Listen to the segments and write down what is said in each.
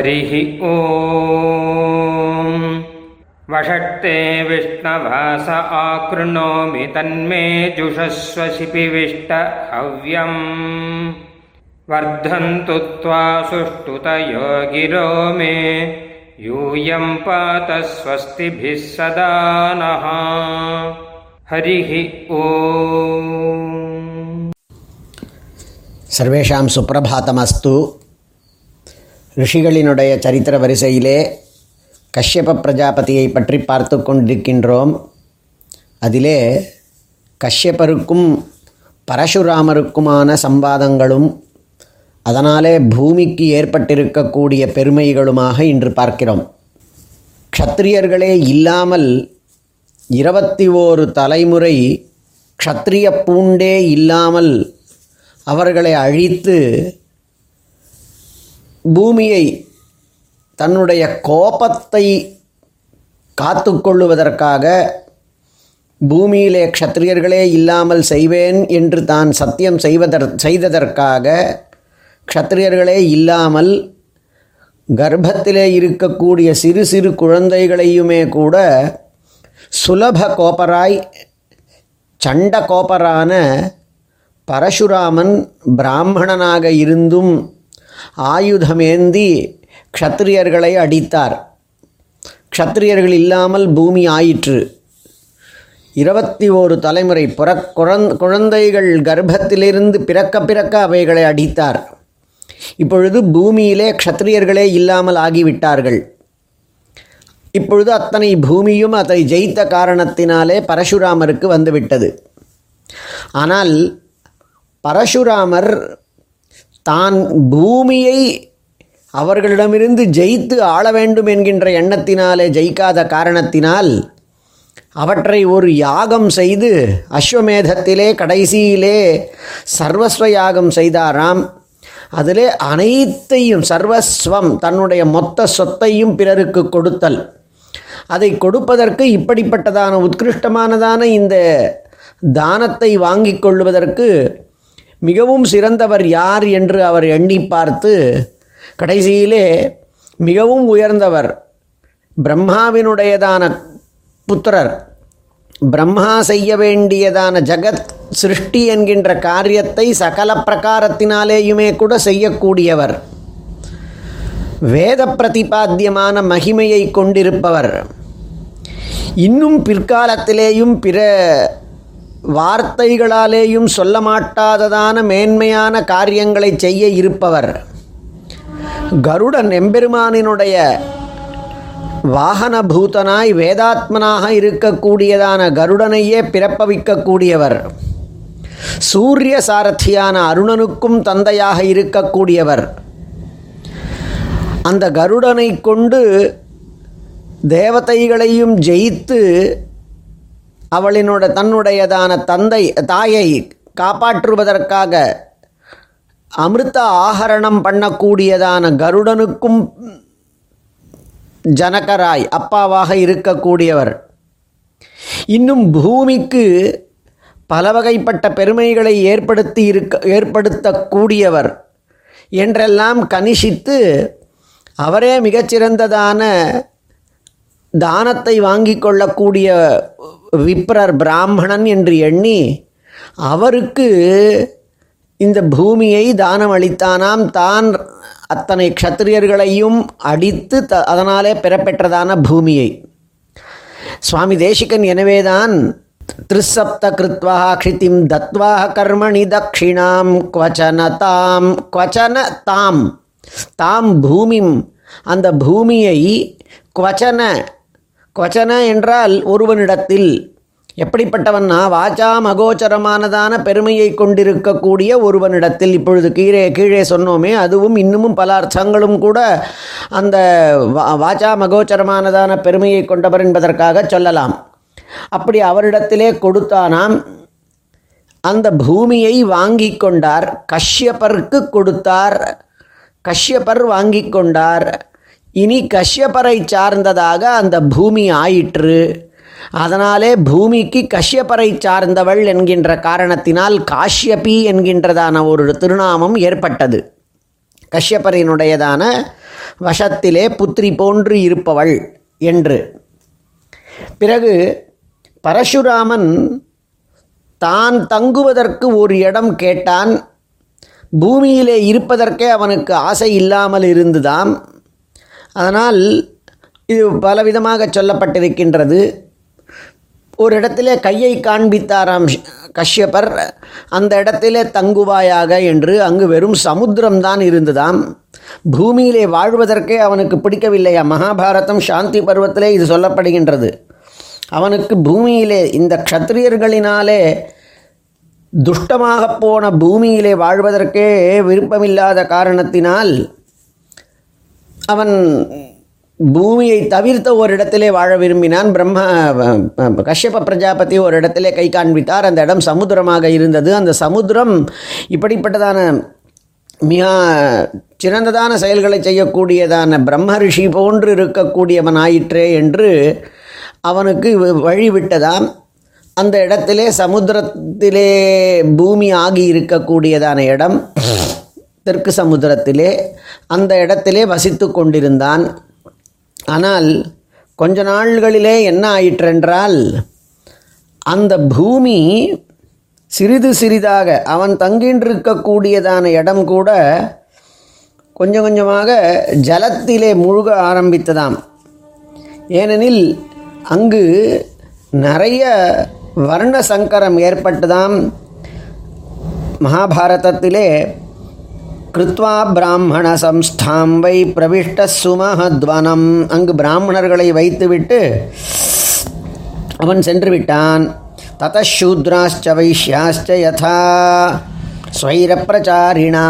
हरिः ॐ वषट्ते विष्णस आकृणोमि तन्मे जुषस्वशिपिविष्ट हव्यम्। वर्धन्तु त्वा सुष्ठुतयो गिरो मे, यूयं पात स्वस्तिभिः सदा नः। हरिः ॐ सर्वेषां सुप्रभातमस्तु। ரிஷிகளினுடைய சரித்திர வரிசையிலே கஷ்யப பிரஜாபதியை பற்றி பார்த்து கொண்டிருக்கின்றோம். அதிலே கஷ்யப்பருக்கும் பரசுராமருக்குமான சம்பாதங்களும் அதனாலே பூமிக்கு ஏற்பட்டிருக்கக்கூடிய பெருமைகளுமாக இன்று பார்க்கிறோம். க்ஷத்திரியர்களே இல்லாமல் இருபத்தி ஓரு தலைமுறை க்ஷத்ரிய பூண்டே இல்லாமல் அவர்களை அழித்து பூமியை தன்னுடைய கோபத்தை காத்து கொள்ளுவதற்காக பூமியிலே க்ஷத்திரியர்களே இல்லாமல் செய்வேன் என்று தான் சத்தியம் செய்வதற் செய்ததற்காக க்ஷத்திரியர்களே இல்லாமல் கர்ப்பத்திலே இருக்கக்கூடிய சிறு சிறு குழந்தைகளையுமே கூட சுலப கோபராய் சண்ட கோபரான பரசுராமன் பிராமணனாக இருந்தும் ஆயுதமேந்தி க்ஷத்திரியர்களை அடித்தார். க்ஷத்திரியர்கள் இல்லாமல் பூமி ஆயிற்று. இருபத்தி ஓரு தலைமுறை புற குழந் குழந்தைகள் கர்ப்பத்திலிருந்து பிறக்க பிறக்க அவைகளை அடித்தார். இப்பொழுது பூமியிலே க்ஷத்திரியர்களே இல்லாமல் ஆகிவிட்டார்கள். இப்பொழுது அத்தனை பூமியும் அதை ஜெயித்த காரணத்தினாலே பரசுராமருக்கு வந்துவிட்டது. ஆனால் பரசுராமர் தான் பூமியை அவர்களிடமிருந்து ஜெயித்து ஆள வேண்டும் என்கின்ற எண்ணத்தினாலே ஜெயிக்காத காரணத்தினால் அவற்றை ஒரு யாகம் செய்து அஸ்வமேதத்திலே கடைசியிலே சர்வஸ்வ யாகம் செய்தாராம். அதிலே அனைத்தையும் சர்வஸ்வம் தன்னுடைய மொத்த சொத்தையும் பிறருக்கு கொடுத்தல். அதை கொடுப்பதற்கு இப்படிப்பட்டதான உத்கிருஷ்டமானதான இந்த தானத்தை வாங்கிக் கொள்வதற்கு மிகவும் சிறந்தவர் யார் என்று அவர் எண்ணி பார்த்து கடைசியிலே மிகவும் உயர்ந்தவர் பிரம்மாவினுடையதான புத்திரர் பிரம்மா செய்ய வேண்டியதான ஜகத் சிருஷ்டி என்கின்ற காரியத்தை சகல பிரகாரத்தினாலேயுமே கூட செய்யக்கூடியவர். வேத பிரதிபாத்தியமான மகிமையை கொண்டிருப்பவர். இன்னும் பிற்காலத்திலேயும் பிற வார்த்தைகளாலேயும் சொல்ல மாட்டாததான மேன்மையான காரியங்களை செய்ய இருப்பவர். கருடன் எம்பெருமானினுடைய வாகன பூதனாய் வேதாத்மனாக இருக்கக்கூடியதான கருடனையே பிறப்பவிக்கக்கூடியவர். சூரிய சாரथिயான அருணனுக்கும் தந்தையாக இருக்கக்கூடியவர். அந்த கருடனை கொண்டு தேவதைகளையும் ஜெயித்து அவளினோட தன்னுடையதான தந்தை தாயை காப்பாற்றுவதற்காக அமிர்த ஆகரணம் பண்ணக்கூடியதான கருடனுக்கும் ஜனகராய் அப்பாவாக இருக்கக்கூடியவர். இன்னும் பூமிக்கு பல வகைப்பட்ட பெருமைகளை ஏற்படுத்தி இருக்க ஏற்படுத்தக்கூடியவர் என்றெல்லாம் கனிஷித்து அவரே மிகச்சிறந்ததான தானத்தை வாங்கி கொள்ளக்கூடிய விப்ரர் பிராமணன் என்று எண்ணி அவருக்கு இந்த பூமியை தானம் அளித்தானாம். தான் அத்தனை க்ஷத்திரியர்களையும் அடித்து த அதனாலே பெறப்பெற்றதான பூமியை. சுவாமி தேசிகன் எனவேதான் திருசப்த கிருத்வா க்ஷிதிம் தத்வா கர்மணி தக்ஷிணாம் குவச்சன தாம் குவச்சன தாம் தாம் பூமிம் அந்த பூமியை குவச்சன குவச்சன என்றால் ஒருவனிடத்தில். எப்படிப்பட்டவன்னா வாச்சாம் அகோச்சரமானதான பெருமையை கொண்டிருக்கக்கூடிய ஒருவனிடத்தில். இப்பொழுது கீழே கீழே சொன்னோமே அதுவும் இன்னமும் பல அர்த்தங்களும் கூட அந்த வா வாச்சாம் அகோச்சரமானதான பெருமையை கொண்டவர் என்பதற்காக சொல்லலாம். அப்படி அவரிடத்திலே கொடுத்தானாம். அந்த பூமியை வாங்கி கொண்டார். கஷ்யப்பருக்கு கொடுத்தார். கஷ்யப்பர் வாங்கி கொண்டார். இனி கஷ்யப்பரை சார்ந்ததாக அந்த பூமி ஆயிற்று. அதனாலே பூமிக்கு கஷ்யப்பரை சார்ந்தவள் என்கின்ற காரணத்தினால் காஷ்யபி என்கின்றதான ஒரு திருநாமம் ஏற்பட்டது. கஷ்யப்பரினுடையதான வசத்திலே புத்திரி போன்று இருப்பவள் என்று. பிறகு பரசுராமன் தான் தங்குவதற்கு ஒரு இடம் கேட்டான். பூமியிலே இருப்பதற்கே அவனுக்கு ஆசை இல்லாமல் இருந்துதாம். அதனால் இது பலவிதமாக சொல்லப்பட்டிருக்கின்றது. ஒரு இடத்திலே கையை காண்பித்தாராம் கஷ்யப்பர் அந்த இடத்திலே தங்குவாயாக என்று அங்கு வெறும் சமுத்திரம்தான் இருந்ததாம். பூமியிலே வாழ்வதற்கே அவனுக்கு பிடிக்கவில்லையா? மகாபாரதம் சாந்தி பருவத்திலே இது சொல்லப்படுகின்றது. அவனுக்கு பூமியிலே இந்த க்ஷத்திரியர்களினாலே துஷ்டமாக போன பூமியிலே வாழ்வதற்கே விருப்பமில்லாத காரணத்தினால் அவன் பூமியை தவிர்த்த ஒரு இடத்திலே வாழ விரும்பினான். பிரம்ம கஷ்யப பிரஜாபதி ஒரு இடத்திலே கை காண்பித்தார். அந்த இடம் சமுத்திரமாக இருந்தது. அந்த சமுத்திரம் இப்படிப்பட்டதான மிக சிறந்ததான செயல்களை செய்யக்கூடியதான பிரம்ம ரிஷி போன்று இருக்கக்கூடியவன் ஆயிற்றே என்று அவனுக்கு வழி விட்டதாம் அந்த இடத்திலே சமுத்திரத்திலே பூமி ஆகி இருக்கக்கூடியதான இடம். தெற்கு சமுத்திரத்திலே அந்த இடத்திலே வசித்து கொண்டிருந்தான். ஆனால் கொஞ்ச நாள்களிலே என்ன ஆயிற்றென்றால் அந்த பூமி சிறிது சிறிதாக அவன் தங்கின்றிருக்கக்கூடியதான இடம் கூட கொஞ்சம் கொஞ்சமாக ஜலத்திலே முழுக ஆரம்பித்ததாம். ஏனெனில் அங்கு நிறைய வர்ண சங்கரம் ஏற்பட்டதாம். மகாபாரதத்திலே கிருத்வா பிராமண சம்ஸ்தாம் வை பிரவிஷ்ட சுமஹத்வனம் அங்கு பிராமணர்களை வைத்துவிட்டு அவன் சென்று விட்டான் ததூத்ராச்ச வைஷ்யாச்ச யதா ஸ்வைரப்பிரச்சாரிணா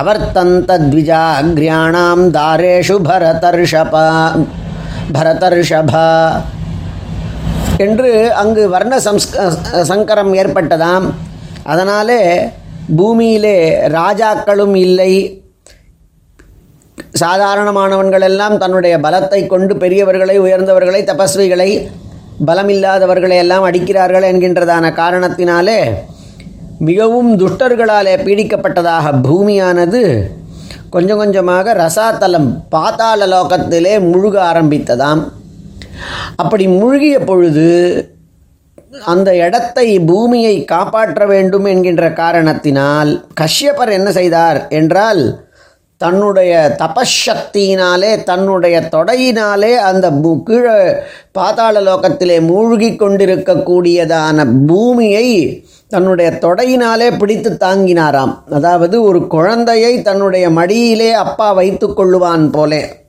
அவர்த்தந்தத்விஜாகிரியாணாம் தாரேஷு பரதர்ஷபா பரதர்ஷபா என்று அங்கு வர்ண சம்ஸ் சங்கரம் ஏற்பட்டதாம். அதனாலே பூமியிலே ராஜாக்களும் இல்லை. சாதாரணமானவன்கள் எல்லாம் தன்னுடைய பலத்தை கொண்டு பெரியவர்களை உயர்ந்தவர்களை தபஸ்விகளை பலமில்லாதவர்களை எல்லாம் அடிக்கிறார்கள் என்கின்றதான காரணத்தினாலே மிகவும் துஷ்டர்களாலே பீடிக்கப்பட்டதாக பூமியானது கொஞ்சம் கொஞ்சமாக ரசாத்தலம் பாத்தாள லோகத்திலே முழுக ஆரம்பித்ததாம். அப்படி முழுகிய பொழுது அந்த இடத்தை பூமியை காப்பாற்ற வேண்டும் என்கின்ற காரணத்தினால் கஷ்யப்பர் என்ன செய்தார் என்றால் தன்னுடைய தபசக்தியினாலே தன்னுடைய தொடையினாலே அந்த கீழே பாதாள லோகத்திலே மூழ்கி கொண்டிருக்கக்கூடியதான பூமியை தன்னுடைய தொடையினாலே பிடித்து தாங்கினாராம். அதாவது ஒரு குழந்தையை தன்னுடைய மடியிலே அப்பா வைத்து கொள்ளுவான் போலே.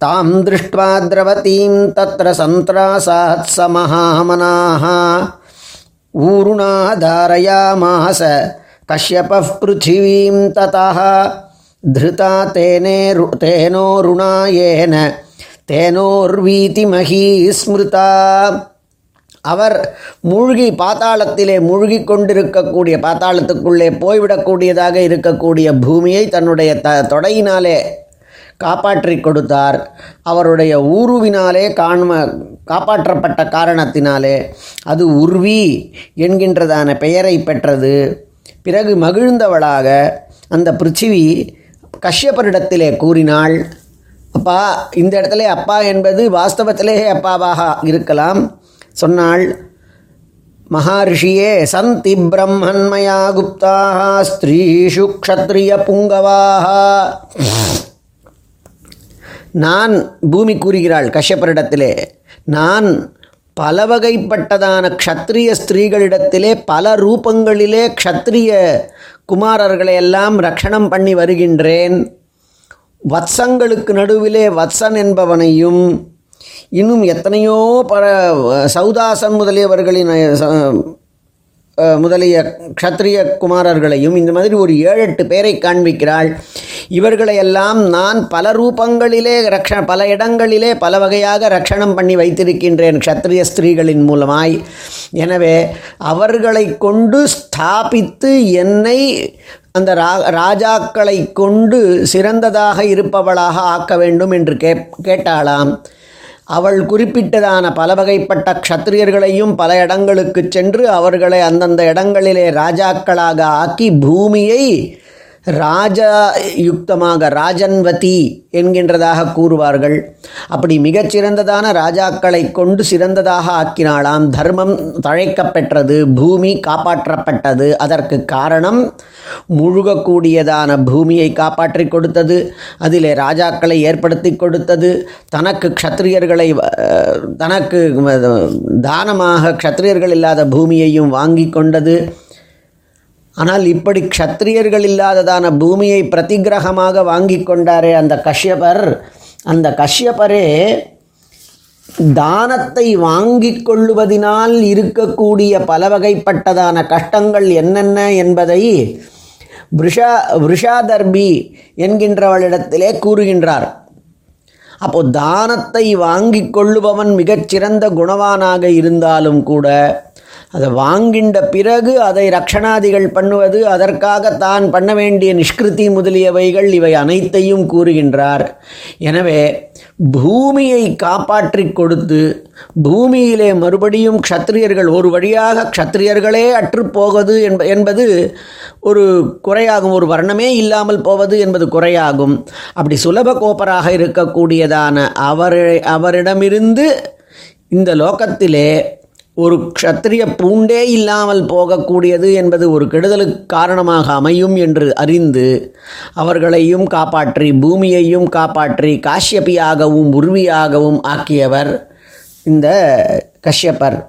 तां दृष्ट्वा द्रवतीं तत्र सन्त्रासात् स महामनाः ऊरुणा धारयामास कश्यपः पृथिवीं ततः धृता तेनेरु तेनोरुणा येन तेनोर्वीतिमही स्मृता அவர் மூழ்கி பாத்தாளத்திலே மூழ்கி கொண்டிருக்கக்கூடிய பாத்தாளத்துக்குள்ளே போய்விடக்கூடியதாக இருக்கக்கூடிய பூமியை தன்னுடைய த தொடையினாலே காப்பாற்றி கொடுத்தார். அவருடைய ஊருவினாலே காண்ம காப்பாற்றப்பட்ட காரணத்தினாலே அது உர்வி என்கின்றதான பெயரை பெற்றது. பிறகு மகிழ்ந்தவளாக அந்த பிருச்சிவி கஷ்யப்பரிடத்திலே கூறினாள் அப்பா இந்த இடத்துல அப்பா என்பது வாஸ்தவத்திலேயே அப்பாவாக இருக்கலாம் சொன்னாள். மகாரிஷியே சந்தி பிரம்மன்மயா குப்தாக ஸ்திரீஷு க்ஷத்ரிய புங்கவாக நான் பூமி கூறுகிறாள் கஷ்யப்பரிடத்திலே. நான் பல வகைப்பட்டதான க்ஷத்ரிய ஸ்திரீகளிடத்திலே பல ரூபங்களிலே க்ஷத்ரிய குமாரர்களை எல்லாம் ரக்ஷணம் பண்ணி வருகின்றேன். வத்சங்களுக்கு நடுவிலே வத்சன் என்பவனையும் இன்னும் எத்தனையோ பல சௌதாசன் முதலியவர்களின் ச- முதலிய க்ஷத்ரிய குமாரர்களையும் இந்த மாதிரி ஒரு ஏழு எட்டு பேரை காண்பிக்கிறாள். இவர்களையெல்லாம் நான் பல ரூபங்களிலே ரக்ஷ பல இடங்களிலே பல வகையாக ரக்ஷணம் பண்ணி வைத்திருக்கின்றேன் க்ஷத்ரிய ஸ்திரீகளின் மூலமாய். எனவே அவர்களை கொண்டு ஸ்தாபித்து என்னை அந்த ரா ராஜாக்களை கொண்டு சிறந்ததாக இருப்பவளாக ஆக்க வேண்டும் என்று கே கேட்டாளாம். அவள் குறிப்பிட்டதான பல வகைப்பட்ட க்ஷத்திரியர்களையும் பல இடங்களுக்கு சென்று அவர்களை அந்தந்த இடங்களிலே ராஜாக்களாக ஆக்கி பூமியை ராஜா யுக்தமாக ராஜன்வதி என்கின்றதாக கூறுவார்கள். அப்படி மிகச்சிறந்ததான ராஜாக்களை கொண்டு சிறந்ததாக ஆக்கினாளாம். தர்மம் தழைக்கப்பெற்றது பூமி காப்பாற்றப்பட்டது. அதற்கு காரணம் முழுகக்கூடியதான பூமியை காப்பாற்றி கொடுத்தது அதிலே ராஜாக்களை ஏற்படுத்தி கொடுத்தது தனக்கு க்ஷத்திரியர்களை தனக்கு தானமாக க்ஷத்திரியர்கள் இல்லாத பூமியையும் வாங்கி கொண்டது. ஆனால் இப்படி க்ஷத்திரியர்கள் இல்லாததான பூமியை பிரதிகிரகமாக வாங்கி கொண்டாரே அந்த கஷ்யபர். அந்த கஷ்யபரே தானத்தை வாங்கி கொள்ளுவதினால் இருக்கக்கூடிய பல வகைப்பட்டதான கஷ்டங்கள் என்னென்ன என்பதை விஷா விஷாதர்பி என்கின்றவளிடத்திலே கூறுகின்றார். அப்போ தானத்தை வாங்கிக் கொள்ளுபவன் மிகச்சிறந்த குணவானாக இருந்தாலும் கூட அதை வாங்கின்ற பிறகு அதை ரக்ஷணாதிகள் பண்ணுவது அதற்காக தான் பண்ண வேண்டிய நிஷ்கிருதி முதலியவைகள் இவை அனைத்தையும் கூறுகின்றார். எனவே பூமியை காப்பாற்றி கொடுத்து பூமியிலே மறுபடியும் க்ஷத்திரியர்கள் ஒரு வழியாக க்ஷத்திரியர்களே அற்றுப்போவது என்ப என்பது ஒரு குறையாகும் ஒரு வர்ணமே இல்லாமல் போவது என்பது குறையாகும். அப்படி சுலப கோப்பராக இருக்கக்கூடியதான அவர் அவரிடமிருந்து இந்த லோகத்திலே ஒரு க்ஷத்திரிய பூண்டே இல்லாமல் போகக்கூடியது என்பது ஒரு கெடுதலுக்கு காரணமாக அமையும் என்று அறிந்து அவர்களையும் காப்பாற்றி பூமியையும் காப்பாற்றி காஷ்யபியாகவும் உருவியாகவும் ஆக்கியவர் இந்த கஷ்யப்பர்.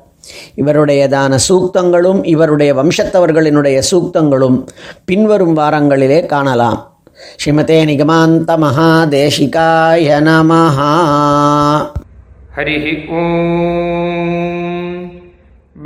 இவருடையதான சூக்தங்களும் இவருடைய வம்சத்தவர்களினுடைய சூக்தங்களும் பின்வரும் வாரங்களிலே காணலாம். ஸ்ரீமதே நிகமாந்த மகாதேசிகாய நமஹா. हरिः ॐ